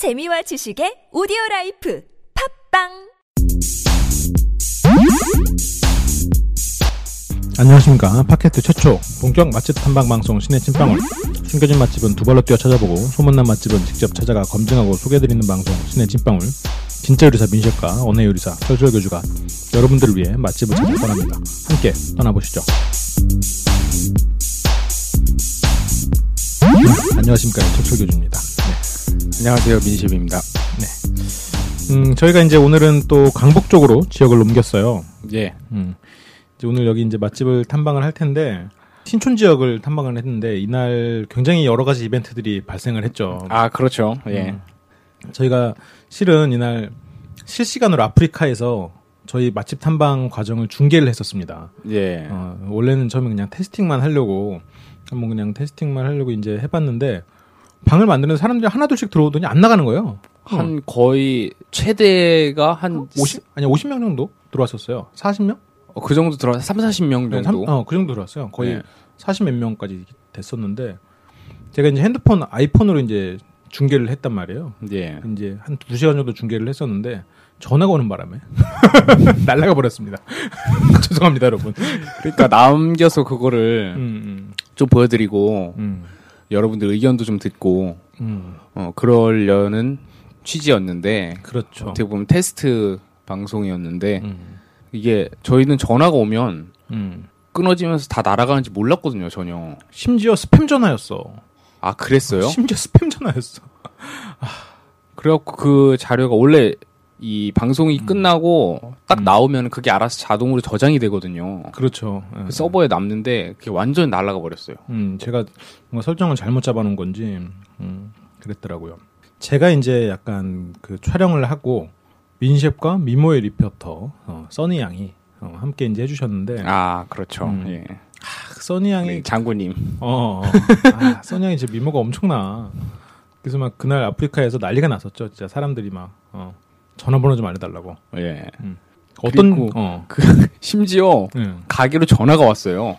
재미와 지식의 오디오 라이프. 팟빵! 안녕하십니까. 팟캐스트 최초 본격 맛집 탐방 방송 신의 찐빵을 숨겨진 맛집은 두 발로 뛰어 찾아보고 소문난 맛집은 직접 찾아가 검증하고 소개해드리는 방송 신의 찐빵을 진짜 요리사 민셰프와 언어 요리사 설주열 교주가 여러분들을 위해 맛집을 찾아 떠납니다. 함께 떠나보시죠. 네, 안녕하십니까. 최초 교주입니다. 네. 안녕하세요 민십입니다. 음, 저희가 이제 오늘은 또 강북 쪽으로 지역을 옮겼어요 예. 음. 이제 오늘 여기 이제 맛집을 탐방을 할 텐데 신촌 지역을 탐방을 했는데 이날 굉장히 여러 가지 이벤트들이 발생을 했죠. 아 그렇죠. 예. 음. 저희가 실은 이날 실시간으로 아프리카에서 저희 맛집 탐방 과정을 중계를 했었습니다. 예. 어, 원래는 처음에 그냥 테스팅만 하려고 한번 그냥 테스팅만 하려고 이제 해봤는데 방을 만드는 사람들이 하나둘씩 들어오더니 안 나가는 거예요. 한 거의 최대가 한 50 아니 50명 정도 들어왔었어요. 40명? 어, 그 정도 들어 3, 40명 네, 정도. 삼- 어, 그 정도 들어왔어요. 거의 네. 40몇 명까지 됐었는데 제가 이제 핸드폰 아이폰으로 이제 중계를 했단 말이에요. 예. 이제 한두 시간 정도 중계를 했었는데 전화가 오는 바람에 날라가 버렸습니다. 죄송합니다, 여러분. 그러니까 남겨서 그거를 음, 좀 보여드리고 음, 여러분들 의견도 좀 듣고 음, 어 그러려는 취지였는데 그렇죠. 어떻게 보면 테스트 방송이었는데 음, 이게 저희는 전화가 오면 음. 끊어지면서 다 날아가는지 몰랐거든요 전혀. 심지어 스팸 전화였어. 아 그랬어요? 심지어 스팸 전화였어. 그래갖고 그 자료가 원래 이 방송이 끝나고 딱 음. 나오면 그게 알아서 자동으로 저장이 되거든요. 그렇죠. 예. 그 서버에 남는데 그게 완전 히 날아가 버렸어요. 음, 제가 뭔가 설정을 잘못 잡아놓은 건지, 음, 그랬더라고요. 제가 이제 약간 그 촬영을 하고, 민셰프과 미모의 리포터, 어, 써니 양이, 어, 함께 이제 해주셨는데, 아 그렇죠. 음. 예. 아, 써니 양이, 우리 장군님. 어, 어, 아, 써니 양이 진짜 미모가 엄청나. 그래서 막 그날 아프리카에서 난리가 났었죠. 진짜 사람들이 막, 어, 전화번호 좀 알려달라고. 예. 어떤, 그리고 어, 심지어 예. 가게로 전화가 왔어요.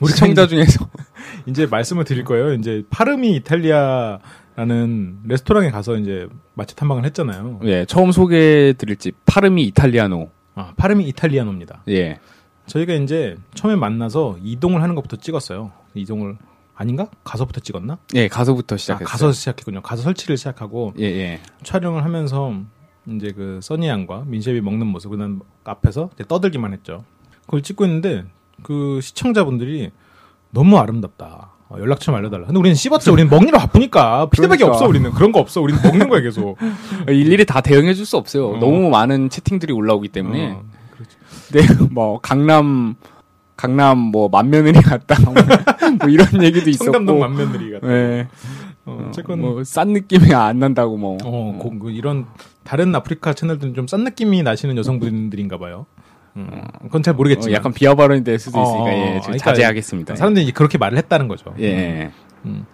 우리 시청자 중에서 이제 말씀을 드릴 거예요. 이제 파르미 이탈리아라는 레스토랑에 가서 이제 맛집 탐방을 했잖아요. 예 처음 소개해 드릴 집 파르미 이탈리아노. 아, 파르미 이탈리아노입니다. 예. 저희가 이제 처음에 만나서 이동을 하는 것부터 찍었어요. 이동을 아닌가? 가서부터 찍었나? 예 가서부터 아, 시작했어요. 가서 시작했군요. 가서 설치를 시작하고 예 예. 촬영을 하면서 이제 그 써니 양과 민셰이 먹는 모습 그다음 앞에서 떠들기만 했죠. 그걸 찍고 있는데 그 시청자분들이 너무 아름답다. 어, 연락 좀 알려달라. 근데 우리는 씹었죠. 우리는 먹느라 바쁘니까 피드백이 그러니까. 없어. 우리는 그런 거 없어. 우리는 먹는 거야 계속. 일일이 다 대응해줄 수 없어요. 어. 너무 많은 채팅들이 올라오기 때문에. 어, 그렇죠. 네, 뭐 강남 강남 뭐 만며느리 같다 뭐 이런 얘기도 있었고 청담동 만면들이 같은. 네. 어, 어쨌건 뭐 싼 느낌이 안 난다고 뭐 어, 고- 그 이런 다른 아프리카 채널들은 좀 싼 느낌이 나시는 여성분들인가 봐요. 음, 그건 잘 어, 모르겠지만 약간 비하 발언이 될 수도 어, 있으니까 어, 예, 좀 그러니까 자제하겠습니다. 사람들이 이제 그렇게 말을 했다는 거죠. 예. 음.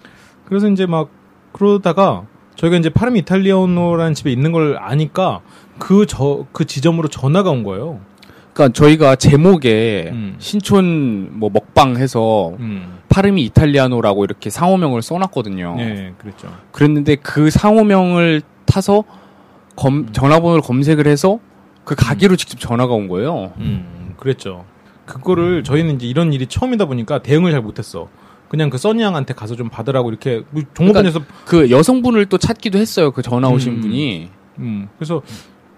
그래서 이제 막 그러다가 저희가 이제 파르미 이탈리아노라는 집에 있는 걸 아니까 그저그 지점으로 전화가 온 거예요. 그러니까 저희가 제목에 음. 신촌 뭐 먹방 해서 음. 파르미 이탈리아노라고 이렇게 상호명을 써놨거든요. 네, 그랬죠. 그랬는데 그 상호명을 타서 검, 전화번호를 검색을 해서 그 가게로 직접 전화가 온 거예요. 음, 그랬죠. 그거를 저희는 이제 이런 일이 처음이다 보니까 대응을 잘 못했어. 그냥 그 써니 양한테 가서 좀 받으라고 이렇게 뭐 종업원에서 그 여성분을 또 찾기도 했어요. 그 전화 오신 음. 분이. 음, 그래서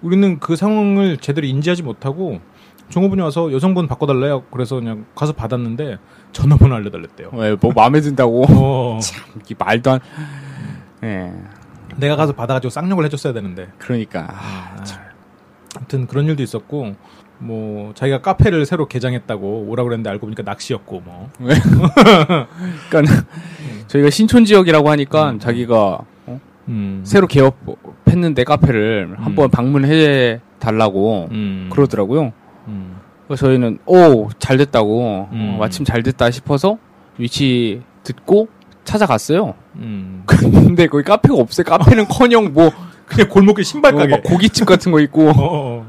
우리는 그 상황을 제대로 인지하지 못하고 종업원이 와서 여성분 바꿔달래요. 그래서 그냥 가서 받았는데 전화번호 알려달랬대요. 왜, 뭐 마음에 든다고. 어, 참, 이 말도 안. 예. 내가 가서 받아가지고 쌍욕을 해줬어야 되는데. 그러니까. 아, 아, 아무튼 그런 일도 있었고 뭐 자기가 카페를 새로 개장했다고 오라고 그랬는데 알고 보니까 낚시였고 뭐. 그러니까 저희가 신촌 지역이라고 하니까 음. 자기가 어? 음. 새로 개업했는데 카페를 한번 방문해 달라고 음. 그러더라고요. 음. 그래서 저희는 오 잘 됐다고 음. 어, 마침 잘 됐다 싶어서 위치 듣고 찾아갔어요. 음. 근데 거기 카페가 없어요. 카페는커녕 뭐 그냥 골목길 신발 어, 가게. 막 고깃집 같은 거 있고 어, 어.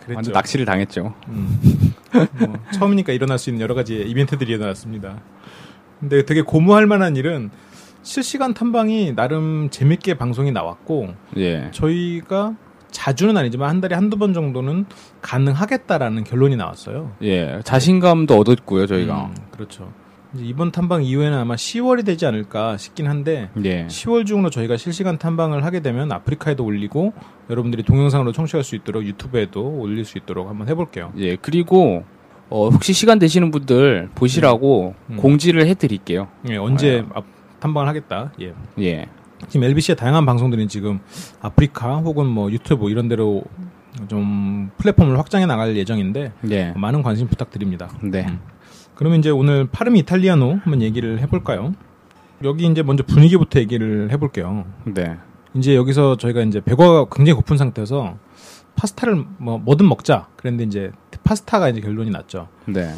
그랬죠. 완전 낚시를 당했죠. 음. 뭐, 처음이니까 일어날 수 있는 여러 가지 이벤트들이 일어났습니다. 근데 되게 고무할 만한 일은 실시간 탐방이 나름 재밌게 방송이 나왔고 예. 저희가 자주는 아니지만 한 달에 한두 번 정도는 가능하겠다라는 결론이 나왔어요. 예. 자신감도 얻었고요, 저희가. 음, 그렇죠. 이번 탐방 이후에는 아마 10월이 되지 않을까 싶긴 한데 예. 10월 중으로 저희가 실시간 탐방을 하게 되면 아프리카에도 올리고 여러분들이 동영상으로 청취할 수 있도록 유튜브에도 올릴 수 있도록 한번 해볼게요. 예. 그리고 어, 혹시 시간 되시는 분들 보시라고 음. 공지를 해 드릴게요. 예, 언제 앞- 탐방을 하겠다. 예. 예. 지금 LBC의 다양한 방송들이 지금 아프리카 혹은 뭐 유튜브 이런 데로 좀 플랫폼을 확장해 나갈 예정인데 예. 많은 관심 부탁드립니다. 네. 음. 그러면 이제 오늘 파르미 이탈리아노 한번 얘기를 해볼까요? 여기 이제 먼저 분위기부터 얘기를 해볼게요. 네. 이제 여기서 저희가 이제 배가 굉장히 고픈 상태여서 파스타를 뭐 뭐든 먹자. 그랬는데 이제 파스타가 이제 결론이 났죠. 네.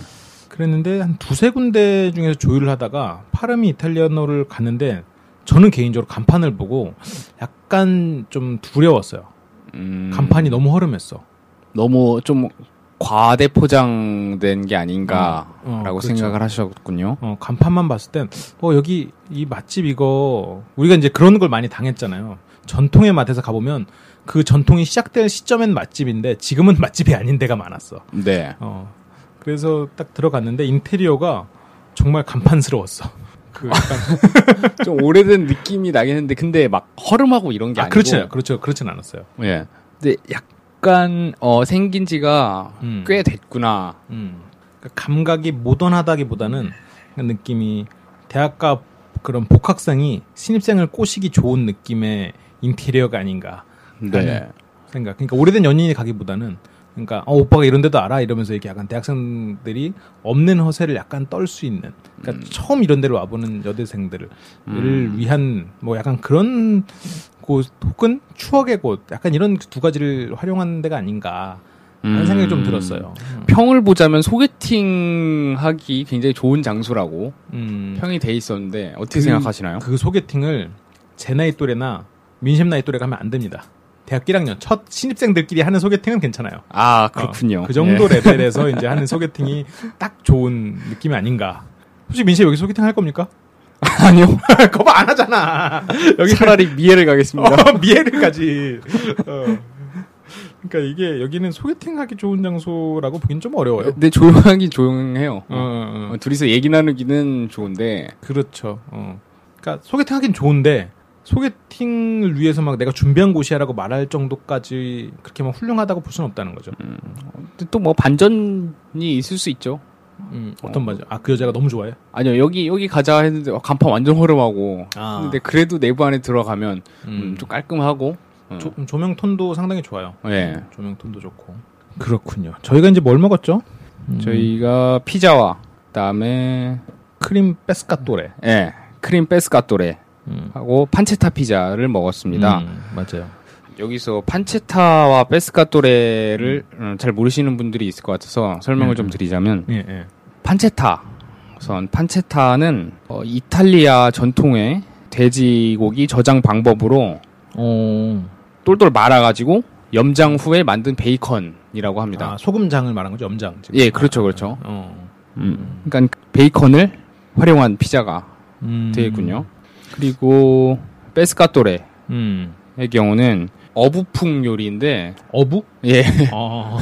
그랬는데 한 두세 군데 중에서 조율을 하다가 파르미 이탈리아노를 갔는데 저는 개인적으로 간판을 보고 약간 좀 두려웠어요. 음, 간판이 너무 허름했어. 너무 좀 과대 포장된 게 아닌가라고 어, 어, 그렇죠. 생각을 하셨군요. 어, 간판만 봤을 땐, 어, 여기 이 맛집 이거, 우리가 이제 그런 걸 많이 당했잖아요. 전통의 맛에서 가보면 그 전통이 시작될 시점엔 맛집인데 지금은 맛집이 아닌 데가 많았어. 네. 어. 그래서 딱 들어갔는데 인테리어가 정말 간판스러웠어. 그 약간, 좀 오래된 느낌이 나긴 했는데 근데 막 허름하고 이런 게 아, 아니고 그렇지, 그렇죠, 그렇진 않았어요. 예. 근데 약 간 어 생긴 지가 음. 꽤 됐구나. 음. 그러니까 감각이 모던하다기보다는 그 느낌이 대학가 그런 복학생이 신입생을 꼬시기 좋은 느낌의 인테리어가 아닌가 네. 생각. 그러니까 오래된 연인이 가기보다는 그러니까 어, 오빠가 이런 데도 알아 이러면서 이렇게 약간 대학생들이 없는 허세를 약간 떨 수 있는 그러니까 처음 이런 데로 와보는 여대생들을 음. 위한 뭐 약간 그런 곳 혹은 추억의 곳 약간 이런 두 가지를 활용한 데가 아닌가 하는 음. 생각이 좀 들었어요. 평을 보자면 소개팅 하기 굉장히 좋은 장소라고 음. 평이 돼 있었는데 어떻게 그- 생각하시나요? 그 소개팅을 제 나이 또래나 민심 나이 또래가 하면 안 됩니다. 대학 1학년 첫 신입생들끼리 하는 소개팅은 괜찮아요. 아 어, 그렇군요. 그 정도 예. 레벨에서 이제 하는 소개팅이 딱 좋은 느낌이 아닌가. 혹시 민심 여기 소개팅 할 겁니까? 아니요. 거봐 안 하잖아. 여기 차라리 미애를 가겠습니다. 어, 미애를까지. 어. 그러니까 이게 여기는 소개팅 하기 좋은 장소라고 보긴 좀 어려워요. 근데 조용하긴 조용해요. 어, 어, 어. 어, 둘이서 얘기 나누기는 좋은데 그렇죠. 어. 그러니까 소개팅 하긴 좋은데 소개팅을 위해서 막 내가 준비한 곳이야라고 말할 정도까지 그렇게 막 훌륭하다고 볼 수는 없다는 거죠. 또뭐 반전이 있을 수 있죠. 음, 어떤 말이죠? 아, 그 여자가 너무 좋아해? 아니요 여기 여기 가자 했는데 어, 간판 완전 허름하고 아. 근데 그래도 내부 안에 들어가면 음, 음, 좀 깔끔하고 어. 조, 조명 톤도 상당히 좋아요. 예. 음, 조명 톤도 좋고. 그렇군요. 저희가 이제 뭘 먹었죠? 음, 저희가 피자와 그 다음에 크림 베스카토레. 예 크림 페스카토레 음. 하고 판체타 피자를 먹었습니다. 음, 맞아요. 여기서 판체타와 페스카토레를 음, 잘 모르시는 분들이 있을 것 같아서 설명을 음, 좀 음. 드리자면 예, 예. 판체타 우선 판체타는 어, 이탈리아 전통의 돼지고기 저장 방법으로 어, 똘똘 말아가지고 염장 후에 만든 베이컨이라고 합니다. 아, 소금장을 말한 거죠, 염장. 지금. 예, 그렇죠, 그렇죠. 어. 음, 그러니까 베이컨을 활용한 피자가 음. 되겠군요. 그리고 페스카토레 의 음. 경우는 어부풍 요리인데 어부? 예, 어,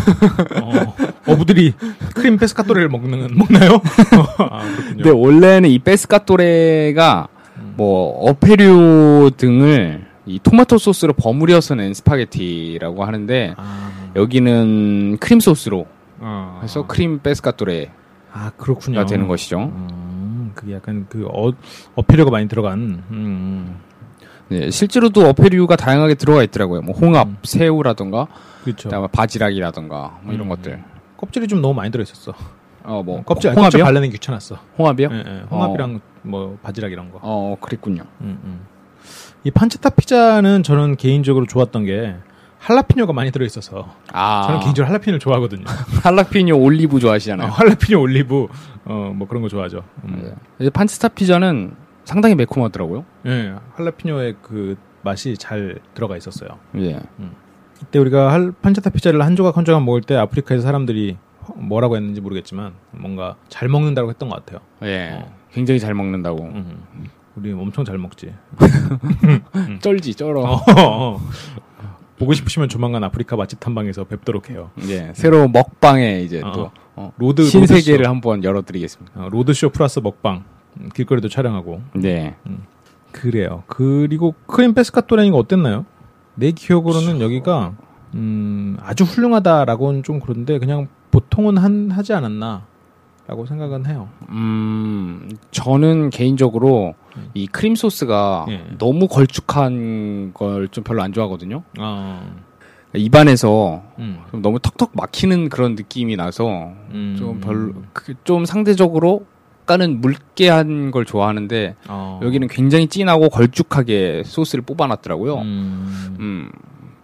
어, 어 부들이 크림 페스카토레를 먹는 먹나요? 아, 그렇군요. 근데 원래는 이 페스카토레가 음. 뭐 어패류 등을 이 토마토 소스로 버무려서 낸 스파게티라고 하는데 아, 여기는 크림 소스로 어. 해서 크림 페스카토레가 아 그렇군요. 되는 것이죠. 음, 그게 약간 그 어, 어패류가 많이 들어간. 음, 네, 실제로도 어패류가 다양하게 들어가 있더라고요. 뭐 홍합, 음. 새우라던가, 그렇죠. 그다음에 바지락이라던가 뭐 이런 음. 것들. 껍질이 좀 너무 많이 들어있었어. 어, 뭐 껍질 껍질 홍합이요? 발라내기 귀찮았어. 홍합이요? 예, 예. 홍합이랑 뭐 바지락 이런 거. 어, 그랬군요. 음, 음. 이 판체타 피자는 저는 개인적으로 좋았던 게 할라피뇨가 많이 들어있어서 아, 저는 개인적으로 할라피뇨를 좋아하거든요. 할라피뇨 올리브 어, 좋아하시잖아요. 할라피뇨 올리브 어 뭐 그런 거 좋아하죠. 음. 네. 판스타 피자는 상당히 매콤하더라고요. 예, 할라피뇨의 그 맛이 잘 들어가 있었어요. 예. 그때 우리가 할 판체타 피자를 한 조각 한 조각 먹을 때 아프리카에서 사람들이 뭐라고 했는지 모르겠지만 뭔가 잘 먹는다고 했던 것 같아요. 예. 어. 굉장히 잘 먹는다고. 음. 우리 엄청 잘 먹지. 쩔지 쩔어. 어. 보고 싶으시면 조만간 아프리카 맛집 탐방에서 뵙도록 해요. 예, 새로 먹방에 이제 어. 또 어, 로드 신세계를 로드쇼. 한번 열어드리겠습니다. 어, 로드쇼 플러스 먹방 음, 길거리도 촬영하고 네. 그래요. 그리고 크림 페스카토레니가 어땠나요? 내 기억으로는 여기가 음, 아주 훌륭하다라고는 좀 그런데 그냥 보통은 한 하지 않았나 라고 생각은 해요. 음, 저는 개인적으로 이 크림 소스가 예. 너무 걸쭉한 걸 좀 별로 안 좋아하거든요. 아, 입안에서 음, 좀 너무 턱턱 막히는 그런 느낌이 나서 음. 좀 별로 그- 좀 상대적으로 약간은 묽게 한 걸 좋아하는데 어. 여기는 굉장히 진하고 걸쭉하게 소스를 뽑아놨더라고요. 음, 음,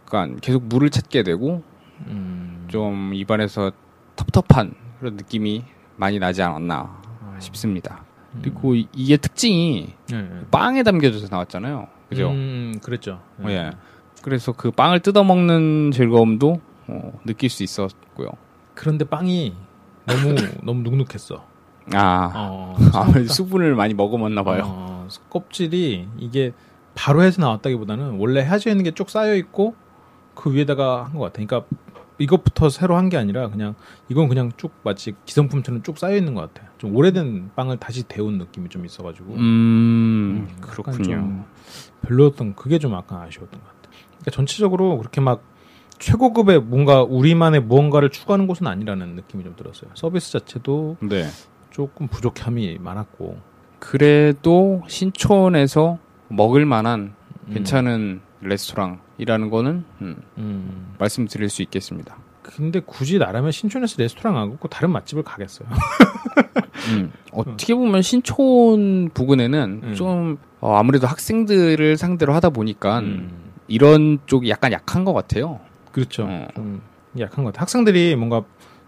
그러니까 계속 물을 찾게 되고 음, 좀 입안에서 텁텁한 그런 느낌이 많이 나지 않았나 싶습니다. 그리고 이- 이게 특징이 예, 빵에 담겨져서 나왔잖아요. 그죠? 음, 그랬죠. 예. 그래서 그 빵을 뜯어 먹는 즐거움도 어, 느낄 수 있었고요. 그런데 빵이 너무 너무 눅눅했어. 아, 어, 아무래도 수분을 많이 먹어먹나 봐요. 어, 껍질이 이게 바로 해서 나왔다기보다는 원래 해져 있는 게 쭉 쌓여 있고 그 위에다가 한 것 같아. 그러니까 이것부터 새로 한 게 아니라 그냥 이건 그냥 쭉 마치 기성품처럼 쭉 쌓여 있는 것 같아. 좀 오래된 빵을 다시 데운 느낌이 좀 있어가지고 음, 약간 그렇군요. 좀 별로였던 그게 좀 약간 아쉬웠던 것 같아. 그러니까 전체적으로 그렇게 막 최고급의 뭔가 우리만의 무언가를 추구하는 곳은 아니라는 느낌이 좀 들었어요. 서비스 자체도 네. 조금 부족함이 많았고 그래도 신촌에서 먹을 만한 음. 괜찮은 레스토랑이라는 거는 음, 음. 말씀드릴 수 있겠습니다. 근데 굳이 나라면 신촌에서 레스토랑 안 가고 다른 맛집을 가겠어요. 음, 어떻게 보면 신촌 부근에는 음. 좀 어, 아무래도 학생들을 상대로 하다 보니까 음. 이런 쪽이 약간 약한 것 같아요. 그렇죠. 어. 좀 약한 것 같아요. 학생들이 뭔가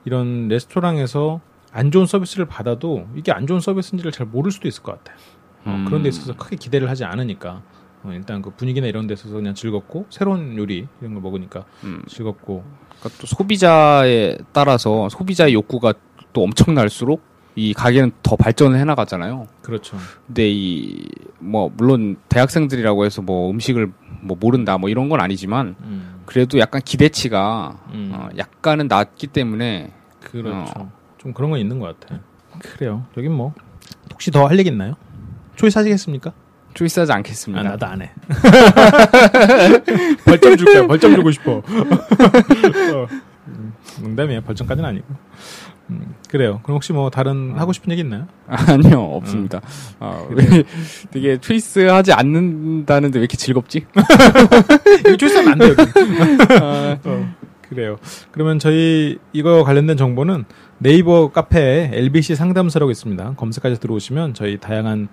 이런 레스토랑에서 안 좋은 서비스를 받아도 이게 안 좋은 서비스인지를 잘 모를 수도 있을 것 같아요. 어, 음. 그런 데 있어서 크게 기대를 하지 않으니까 어, 일단 그 분위기나 이런 데 있어서 그냥 즐겁고 새로운 요리 이런 걸 먹으니까 음, 즐겁고 그러니까 또 소비자에 따라서 소비자의 욕구가 또 엄청날수록 이 가게는 더 발전을 해나가잖아요. 그렇죠. 근데 이 뭐 물론 대학생들이라고 해서 뭐 음식을 뭐 모른다 뭐 이런 건 아니지만 음, 그래도 약간 기대치가 음. 어, 약간은 낮기 때문에 그렇죠. 어. 좀 그런 건 있는 것 같아요. 그래요. 여긴 뭐 혹시 더 할 얘기 있나요? 초이스 하시겠습니까? 초이스 하지 아, 않겠습니다. 나도 안 해. 벌점 줄 거야. 벌점 주고 싶어. 어, 음, 농담이에요. 벌점까지는 아니고. 음, 그래요. 그럼 혹시 뭐 다른 하고 싶은 얘기 있나요? 아니요 없습니다. 아, 왜 되게 초이스하지 않는다는데 왜 이렇게 즐겁지? 이거 초이스하면 안 돼요. 어, 그래요. 그러면 저희 이거 관련된 정보는 네이버 카페에 LBC 상담소라고 있습니다. 검색하셔서 들어오시면 저희 다양한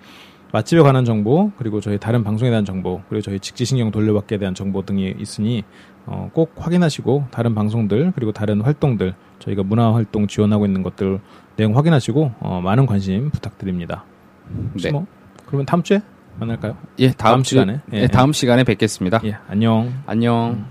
맛집에 관한 정보, 그리고 저희 다른 방송에 대한 정보, 그리고 저희 직지신경 돌려받기에 대한 정보 등이 있으니 어, 꼭 확인하시고 다른 방송들 그리고 다른 활동들 저희가 문화 활동 지원하고 있는 것들 내용 확인하시고 어, 많은 관심 부탁드립니다. 네. 뭐 그러면 다음 주에 만날까요? 예 다음, 다음 주- 시간에? 예, 예, 다음 시간에 뵙겠습니다. 예, 안녕. 안녕.